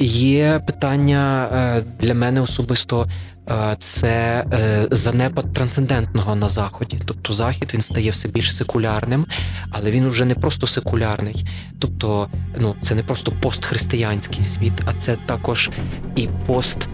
Є питання е, для мене особисто е, це е, занепад трансцендентного на заході. Тобто захід він стає все більш секулярним, але він вже не просто секулярний. Тобто, ну це не просто постхристиянський світ, а це також і пост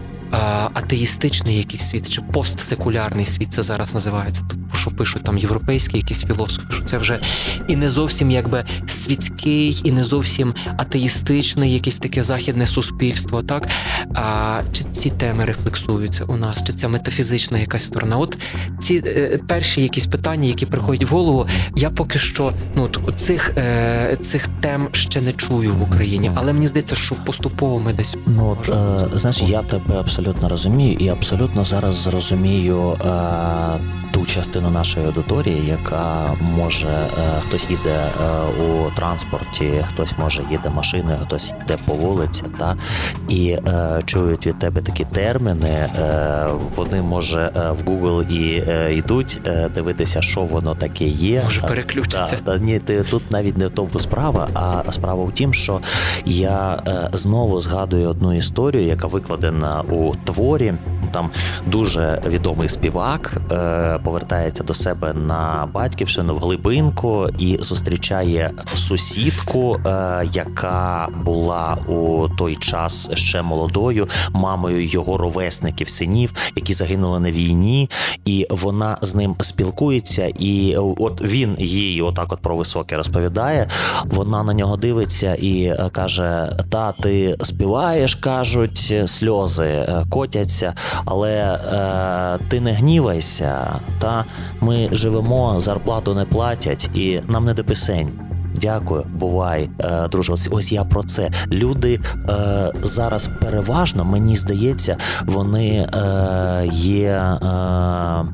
атеїстичний якийсь світ чи постсекулярний світ це зараз називається. Тобто, що пишуть там європейські якісь філософи, що це вже і не зовсім якби світський, і не зовсім атеїстичний, якесь таке західне суспільство, так а чи ці теми рефлексуються у нас, чи ця метафізична якась сторона? От ці е, перші якісь питання, які приходять в голову, я поки що ну цих е, цих тем ще не чую в Україні, але мені здається, що поступово ми десь ну от, е, знаєш, я тебе абсолютно абсолютно розумію, і абсолютно зараз зрозумію е, ту частину нашої аудиторії, яка може е, хтось їде е, у транспорті, хтось може їде машиною, хтось йде по вулиці, та і е, чують від тебе такі терміни. Вони може в Google і йдуть дивитися, що воно таке є. Може переключиться. Та, та, ні, ти тут навіть не в тому справа, а справа в тім, що я знову згадую одну історію, яка викладена у творі. Там дуже відомий співак повертається до себе на батьківщину в глибинку і зустрічає сусідку, е, яка була у той час ще молодою, мамою його ровесників, синів, які загинули на війні, і вона з ним спілкується. І от він їй, отак, от про високе розповідає. Вона на нього дивиться і каже: Та ти співаєш, кажуть сльози котяться, але е, ти не гнівайся, та ми живемо, зарплату не платять, і нам не до пісень. Дякую, бувай, е, друже. Ось, ось я про це. Люди е, зараз переважно, мені здається, вони е, є. Е,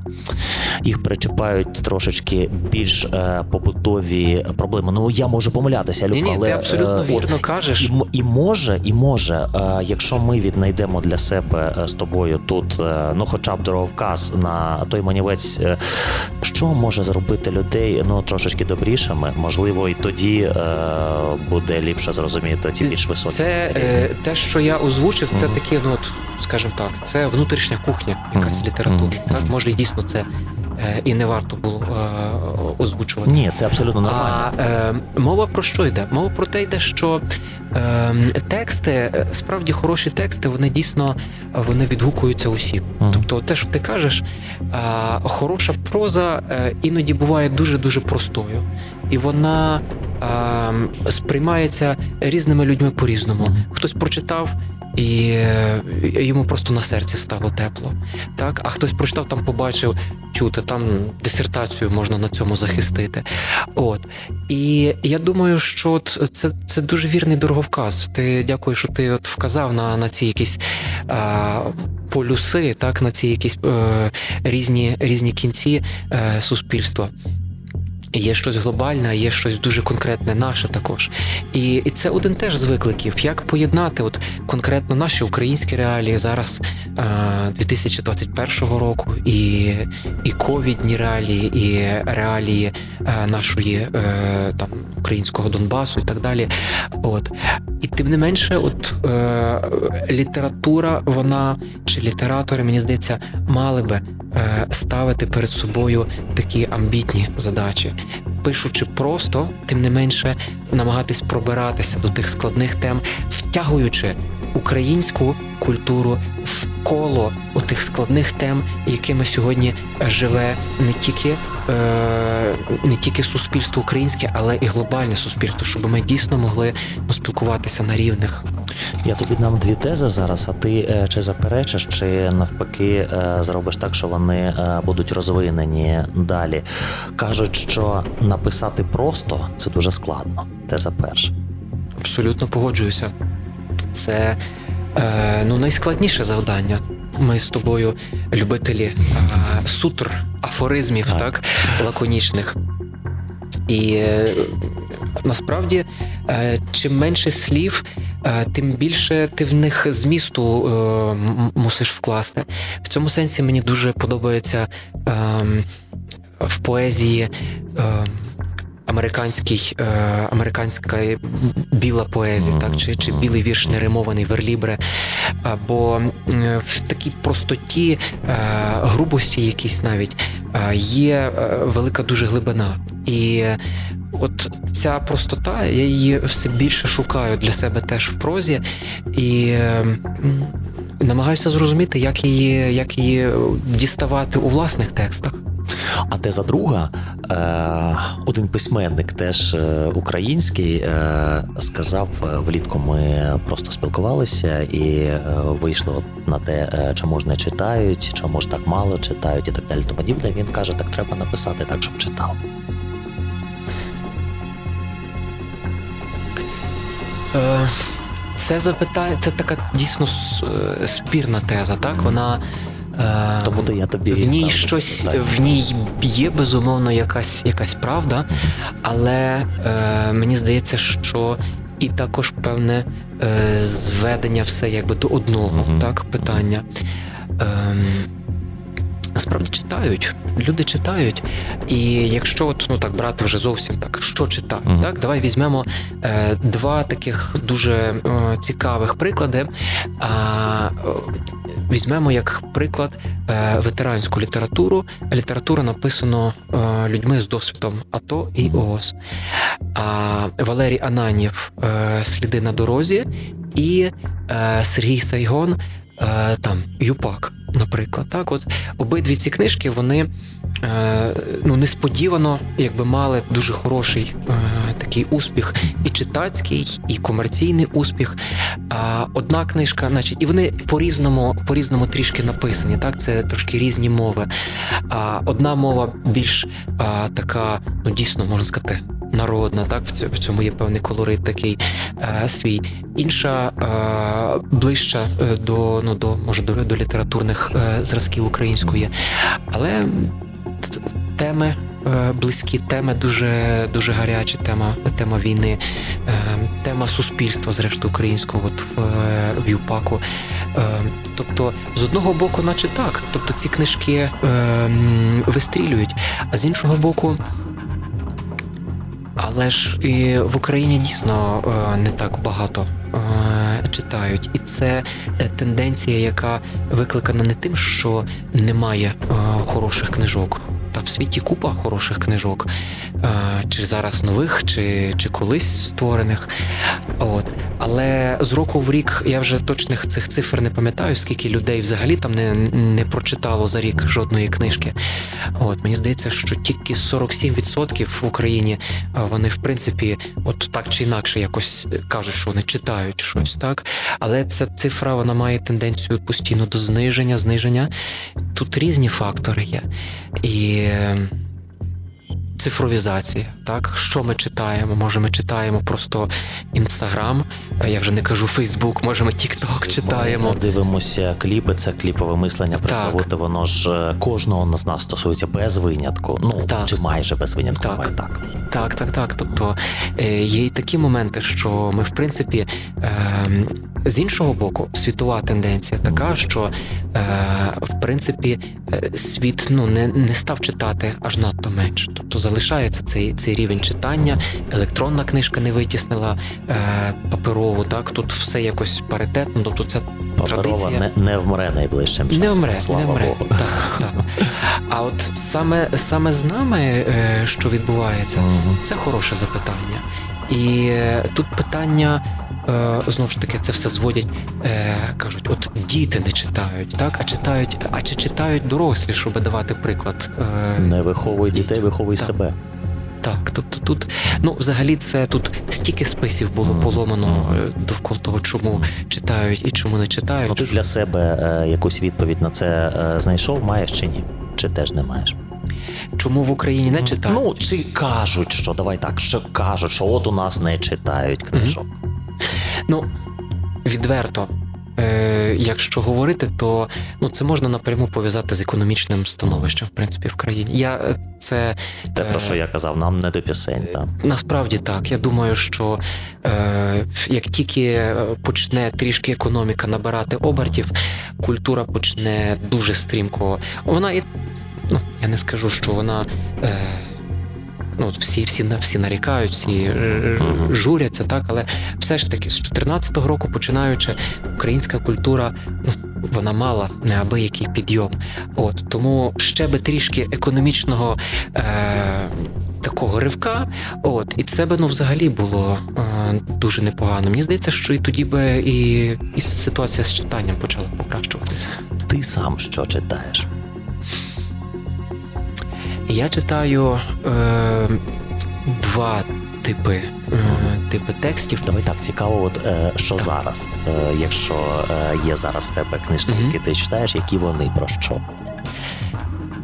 їх причіпають трошечки більш е, побутові проблеми. Ну я можу помилятися, ні, ні, але ти абсолютно е, вірно кажеш. І, і може, і може, е, якщо ми віднайдемо для себе е, з тобою тут, е, ну хоча б дороговказ на той манівець, е, що може зробити людей ну трошечки добрішими, можливо, і тоді е, буде ліпше зрозуміти ті більш високі. Це те, що я озвучив, це mm-hmm. таке, ну скажімо так, це внутрішня кухня, якась mm-hmm. література. Mm-hmm. Так може дійсно це Е, і не варто було е, озвучувати. Ні, це абсолютно нормально. А е, мова про що йде? Мова про те йде, що е, тексти, справді хороші тексти, вони дійсно вони відгукуються усім. Mm. Тобто, те, що ти кажеш, е, хороша проза іноді буває дуже дуже простою, і вона е, сприймається різними людьми по різному. Mm. Хтось прочитав і е, йому просто на серці стало тепло. Так, а хтось прочитав там, побачив чути там дисертацію можна на цьому захистити. От і я думаю, що от це це дуже вірний дороговказ. Ти дякую, що ти от вказав на на ці якісь а, полюси, так на ці якісь е, різні різні кінці е, суспільства. Є щось глобальне, є щось дуже конкретне наше також. І і це один теж з викликів, як поєднати от конкретно наші українські реалії зараз 2021 року, і і ковідні реалії, і реалії нашої е, там українського Донбасу і так далі. От І тим не менше, от е, література, вона чи літератори, мені здається, мали би е, ставити перед собою такі амбітні задачі, пишучи просто, тим не менше, намагатись пробиратися до тих складних тем, втягуючи українську культуру в коло тих складних тем, якими сьогодні живе не тільки е, не тільки суспільство українське, але і глобальне суспільство, щоб ми дійсно могли спілкуватися на рівних. Я тобі дам дві тези зараз. А ти е, чи заперечиш, чи навпаки е, зробиш так, що вони будуть розвинені далі? Кажуть, що написати просто це дуже складно. Теза перша. Абсолютно погоджуюся. Це е, ну, найскладніше завдання. Ми з тобою любителі е, сутр, афоризмів, так, так лаконічних. І е, насправді, е, чим менше слів, е, тим більше ти в них змісту е, мусиш вкласти. В цьому сенсі мені дуже подобається ем, в поезії. Американський, е, американська біла поезія, так чи чи білий вірш неримований верлібре, або в такій простоті, е, грубості, якісь навіть е, є велика дуже глибина. І от ця простота, я її все більше шукаю для себе теж в прозі і. Намагаюся зрозуміти, як її як її діставати у власних текстах. А теза друга, е, один письменник, теж е, український, е, сказав влітку. Ми просто спілкувалися і вийшло на те, чому ж не читають, чому ж так мало читають, і так далі. Тому подібне. Він каже, так треба написати так, щоб читав. Це запитання, це така дійсно спірна теза. Так вона Тому то я тобі в ній щось в ній є безумовно якась якась правда, але е, мені здається, що і також певне е, зведення все якби до одного uh так питання. Е, Насправді читають, люди читають. І якщо от, ну так брати вже зовсім так, що читають, uh-huh. так давай візьмемо е, два таких дуже е, цікавих приклади. А, Візьмемо як приклад е, ветеранську літературу. Література написана е, людьми з досвідом АТО і ООС. А Валерій Ананів Сліди на дорозі і Сергій Сайгон там Юпак наприклад. Так, от обидві ці книжки вони е, ну, несподівано якби мали дуже хороший е, такий успіх, і читацький, і комерційний успіх. А одна книжка, значить, і вони по-різному по-різному трішки написані. Так, це трошки різні мови. А одна мова більш а, така, ну дійсно можна сказати народна, так в цьому є певний колорит такий е, свій. Інша е, ближча е, до ну до може до, до літературних е, зразків української, але теми. Е, близькі теми дуже дуже гарячі. Тема тема війни, е, тема суспільства, зрештою українського, от в в ЮПАКу. Тобто, з одного боку, наче так, тобто ці книжки вистрілюють, а з іншого боку, але ж і в Україні дійсно е, не так багато е, читають, і це е, тенденція, яка викликана не тим, що немає хороших книжок. Та в світі купа хороших книжок, чи зараз нових, чи чи колись створених. От. Але з року в рік я вже точних цих цифр не пам'ятаю, скільки людей взагалі там не не прочитало за рік жодної книжки. От Мені здається, що тільки 47% в Україні вони, в принципі, от так чи інакше якось кажуть, що вони читають щось, так? Але ця цифра вона має тенденцію постійно до зниження, зниження. Тут різні фактори є. І цифровізація. Так, що ми читаємо? Може, ми читаємо просто інстаграм, я вже не кажу Фейсбук, може, ми Тікток читаємо. Ми дивимося кліпи, це кліпове мислення, представити, воно ж е, кожного з нас стосується без винятку. Ну так. чи майже без винятку. Так, так, так, так. так. Тобто е, є й такі моменти, що ми, в принципі, ем, з іншого боку, світова тенденція така, що е, в принципі е, світ ну не не став читати аж надто менше. Тобто залишається цей цей рівень читання, електронна книжка не витіснила е, паперову. Так тут все якось паритетно. Тобто це Паперова традиція... не, не вмре найближчим часом. Не вмре, слава не вмре. Богу. Так, так. А от саме саме з нами, е, що відбувається, mm це хороше запитання. І е, тут питання. Е, знову ж таки, це все зводять, кажуть, от діти не читають, так, а читають, а чи читають дорослі, щоб давати приклад? Не виховуй дітей, виховуй так. себе. Так, тобто тут, ну, взагалі, це тут стільки списів було поломано довкола того, чому читають і чому не читають. Ну, ти для себе якусь відповідь на це знайшов, маєш чи ні? Чи теж не маєш? Чому в Україні не читають? Ну, чи кажуть, що давай так, що кажуть, що от у нас не читають книжок. Mm-hmm. Ну, відверто. Е, якщо говорити, то ну це можна напряму пов'язати з економічним становищем, в принципі, в країні. Я е, це те, про що я казав, нам не до пісень. так. Насправді так. Я думаю, що е, як тільки почне трішки економіка набирати обертів, культура почне дуже стрімко. Вона і ну я не скажу, що вона. Е, Ну, всі всі всі нарікають, всі журяться, так, але все ж таки з 14-го року починаючи, українська культура ну, вона мала неабиякий підйом. От Тому ще би трішки економічного е, такого ривка. От, І це би ну, взагалі було е, дуже непогано. Мені здається, що і тоді би і, і ситуація з читанням почала покращуватися. Ти сам що читаєш? Я читаю е, два типи е, типи текстів. Давай так цікаво, от е, що так. зараз, е, якщо е, є зараз в тебе книжки, mm-hmm. які ти читаєш, які вони про що?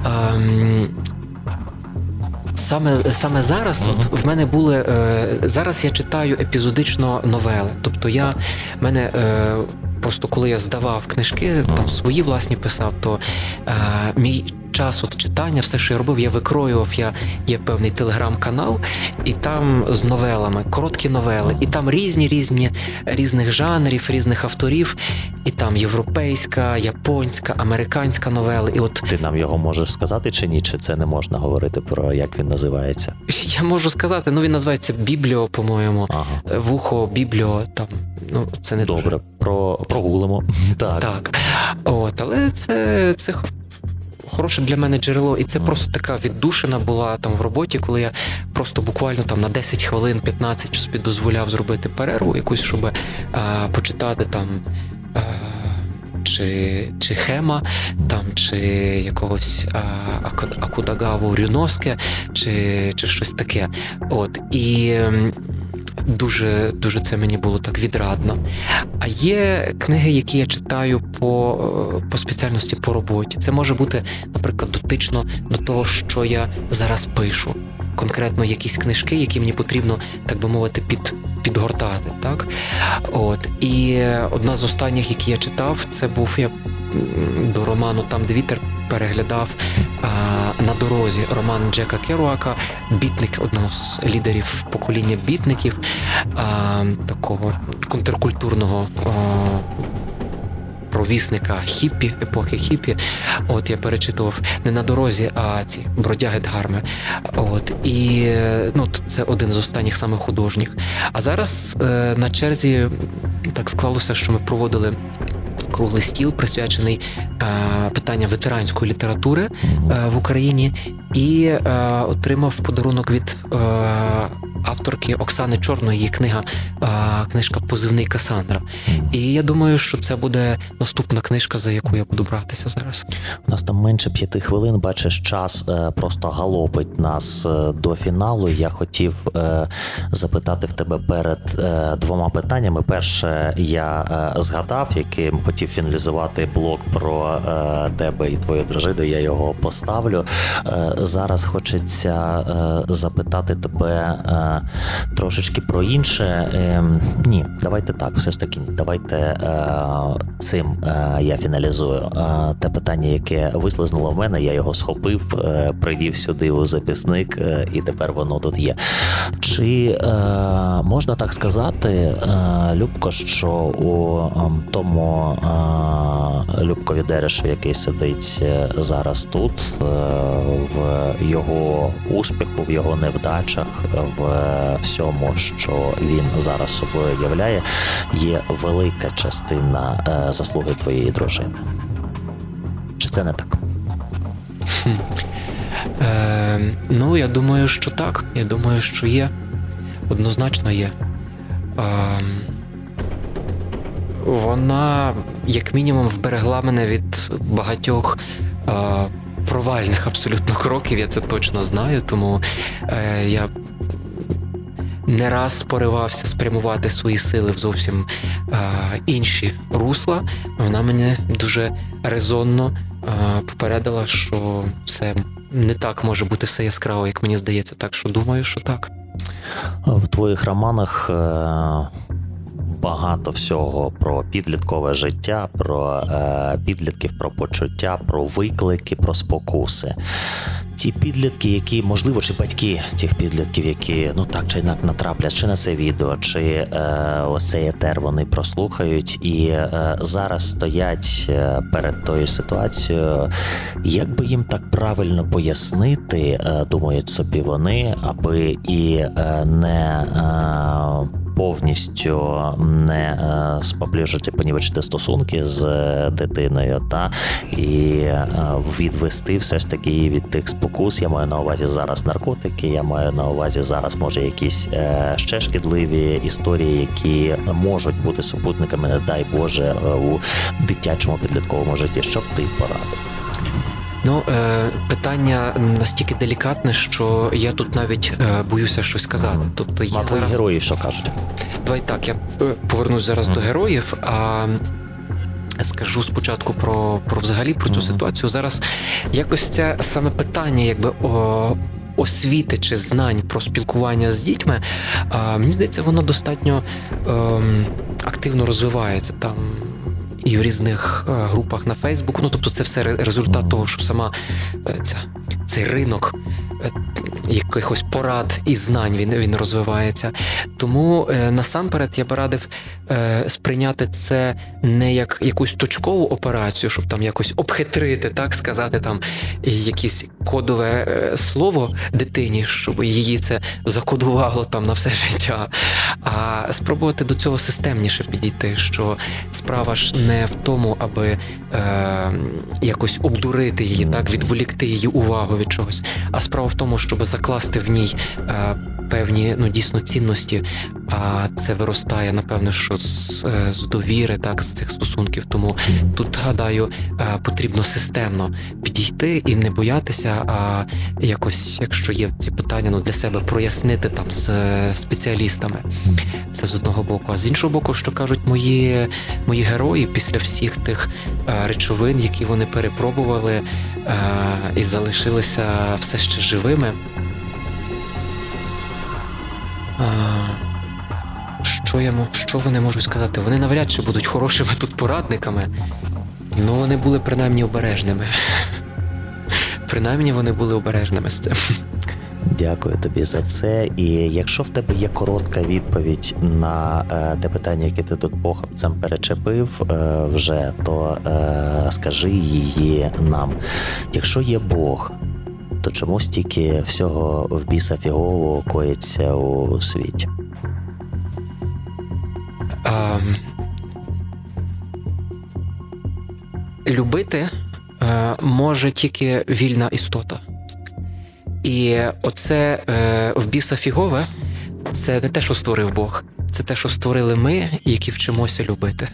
Ем, Саме саме зараз, от в мене були е, зараз. Я читаю епізодично новели. Тобто, я в мене е, просто коли я здавав книжки, там свої власні писав, то е, мій час от читання, все, що я робив, я викроював. Я є певний телеграм-канал, і там з новелами, короткі новели, і там різні різні різних жанрів, різних авторів, і там європейська, японська, американська новели. І от ти нам його можеш сказати чи ні? Чи це не можна говорити про як він називається? [laughs] Я можу сказати, ну він називається Бібліо, по-моєму, ага. вухо, бібліо. Там ну це не добре. Дуже... Про прогулимо. [laughs] Так, так. От, але це це хороше для мене джерело, і це просто така віддушина була там в роботі, коли я просто буквально там на 10 хвилин, 15 собі дозволяв зробити перерву, якусь, щоб а, почитати там. А, чи чи Хема, там, чи якогось а, Акудагаву Рюноске, чи чи щось таке. От. І дуже дуже це мені було так відрадно. А є книги, які я читаю по по спеціальності по роботі. Це може бути, наприклад, дотично до того, що я зараз пишу. Конкретно якісь книжки, які мені потрібно, так би мовити, під, підгортати. Так? От. І одна з останніх, які я читав, це був я до роману Там, де вітер переглядав а, на дорозі роман Джека Керуака, бітник одного з лідерів покоління бітників, а, такого контркультурного. А, Провісника хіппі, епохи хіппі. От я перечитував не на дорозі, а ці бродяги Дгарми. От і ну, це один з останніх саме художніх. А зараз е, на черзі так склалося, що ми проводили круглий стіл, присвячений е, питанням ветеранської літератури е, в Україні, і е, отримав подарунок від авторки Оксани Чорної її книга, книжка Позивний Касандра. І я думаю, що це буде наступна книжка, за яку я буду братися зараз. У нас там менше п'яти хвилин. Бачиш, час просто галопить нас до фіналу. Я хотів запитати в тебе перед двома питаннями. Перше, я згадав, яким хотів фіналізувати блок про тебе і твою дружину. Я його поставлю. Зараз хочеться запитати тебе трошечки про інше. Ем, ні, давайте так, все ж таки, давайте е, цим е, я фіналізую. Е, те питання, яке вислизнуло в мене, я його схопив, привів сюди у записник, і тепер воно тут є. Чи е, можна так сказати, е, Любко, що у е, тому е, Любкові Дерешу, який сидить е, зараз тут, е, в його успіху, в його невдачах, в всьому, що він зараз собою являє, є велика частина е, заслуги твоєї дружини? Чи це не так? Е, Ну, я думаю, що так. Я думаю, що є. Однозначно є. Е, Вона, як мінімум, вберегла мене від багатьох е, провальних абсолютно кроків, я це точно знаю, тому е, я не раз поривався спрямувати свої сили в зовсім е, інші русла. Вона мене дуже резонно е, попередила, що все не так може бути все яскраво, як мені здається. Так що думаю, що так. В твоїх романах. Е... Багато всього про підліткове життя, про е, підлітків, про почуття, про виклики, про спокуси ті підлітки, які можливо, чи батьки тих підлітків, які ну так чи інак натраплять, чи на це відео, чи е, ось цей етер вони прослухають і е, зараз стоять е, перед тою ситуацією, як би їм так правильно пояснити, е, думають собі вони, аби і е, не. Повністю не е, споближити, понівечити стосунки з е, дитиною, та і е, відвести все ж таки від тих спокус. Я маю на увазі зараз наркотики. Я маю на увазі зараз, може, якісь ще шкідливі історії, які можуть бути супутниками, не дай Боже, у дитячому підлітковому житті. Що б ти порадив? Ну, е, питання настільки делікатне, що я тут навіть е, боюся щось сказати. Тобто я зараз... герої, що кажуть. Давай так, я е, повернусь зараз mm. до героїв. а... Скажу спочатку про про взагалі про цю mm-hmm. ситуацію. Зараз якось це саме питання, якби о, освіти чи знань про спілкування з дітьми. А, Мені здається, воно достатньо е, активно розвивається там і в різних е, групах на Фейсбуку. Ну тобто, це все результат того, що сама е, ця цей ринок е, якихось порад і знань він він розвивається. Тому е, насамперед я би радив е, сприйняти це не як якусь точкову операцію, щоб там якось обхитрити, так сказати, там якесь кодове е, слово дитині, щоб її це закодувало там на все життя, а спробувати до цього системніше підійти, що справа ж не в тому, аби е, якось обдурити її, так відволікти її увагу від чогось, а справа в тому, щоб закласти в ній е, певні ну дійсно цінності. А це виростає, напевно, що з, е, з довіри, так з цих стосунків. Тому тут гадаю, е, потрібно системно підійти і не боятися, а якось, якщо є ці питання, ну для себе прояснити там з спеціалістами. Це з одного боку. А з іншого боку, що кажуть мої мої герої після всіх тих речовин, які вони перепробували і залишилися все ще живими. Що я що вони можуть сказати? Вони навряд чи будуть хорошими тут порадниками, але вони були принаймні обережними. Принаймні вони були обережними з цим. Дякую тобі за це. І якщо в тебе є коротка відповідь на е, те питання, яке ти тут похапцем перечепив, е, вже то е, скажи її нам. Якщо є Бог, то чому стільки всього в біса фігового коїться у світі? А, любити а, може тільки вільна істота. І оце е, в біса фігове це не те, що створив Бог, це те, що створили ми, які вчимося любити.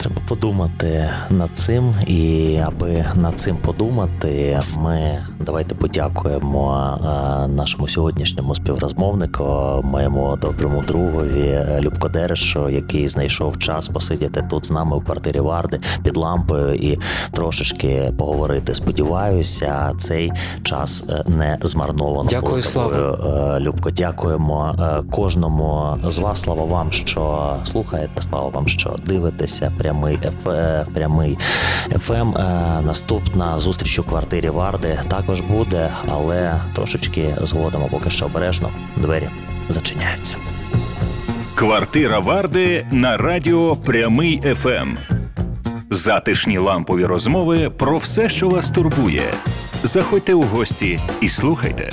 Треба подумати над цим, і аби над цим подумати, ми давайте подякуємо е, нашому сьогоднішньому співрозмовнику, моєму доброму другові Любко Дерешу, який знайшов час посидіти тут з нами у квартирі Варди під лампою і трошечки поговорити. Сподіваюся, цей час е, не змарновано. Дякую, Слава. Е, Любко. Дякуємо кожному з вас. Слава вам, що слухаєте. Слава вам, що дивитеся прямий Ф, прямий ФМ. Наступна зустріч у квартирі Варди також буде, але трошечки згодом, поки що обережно двері зачиняються. Квартира Варди на радіо Прямий ФМ. Затишні лампові розмови про все, що вас турбує. Заходьте у гості і слухайте.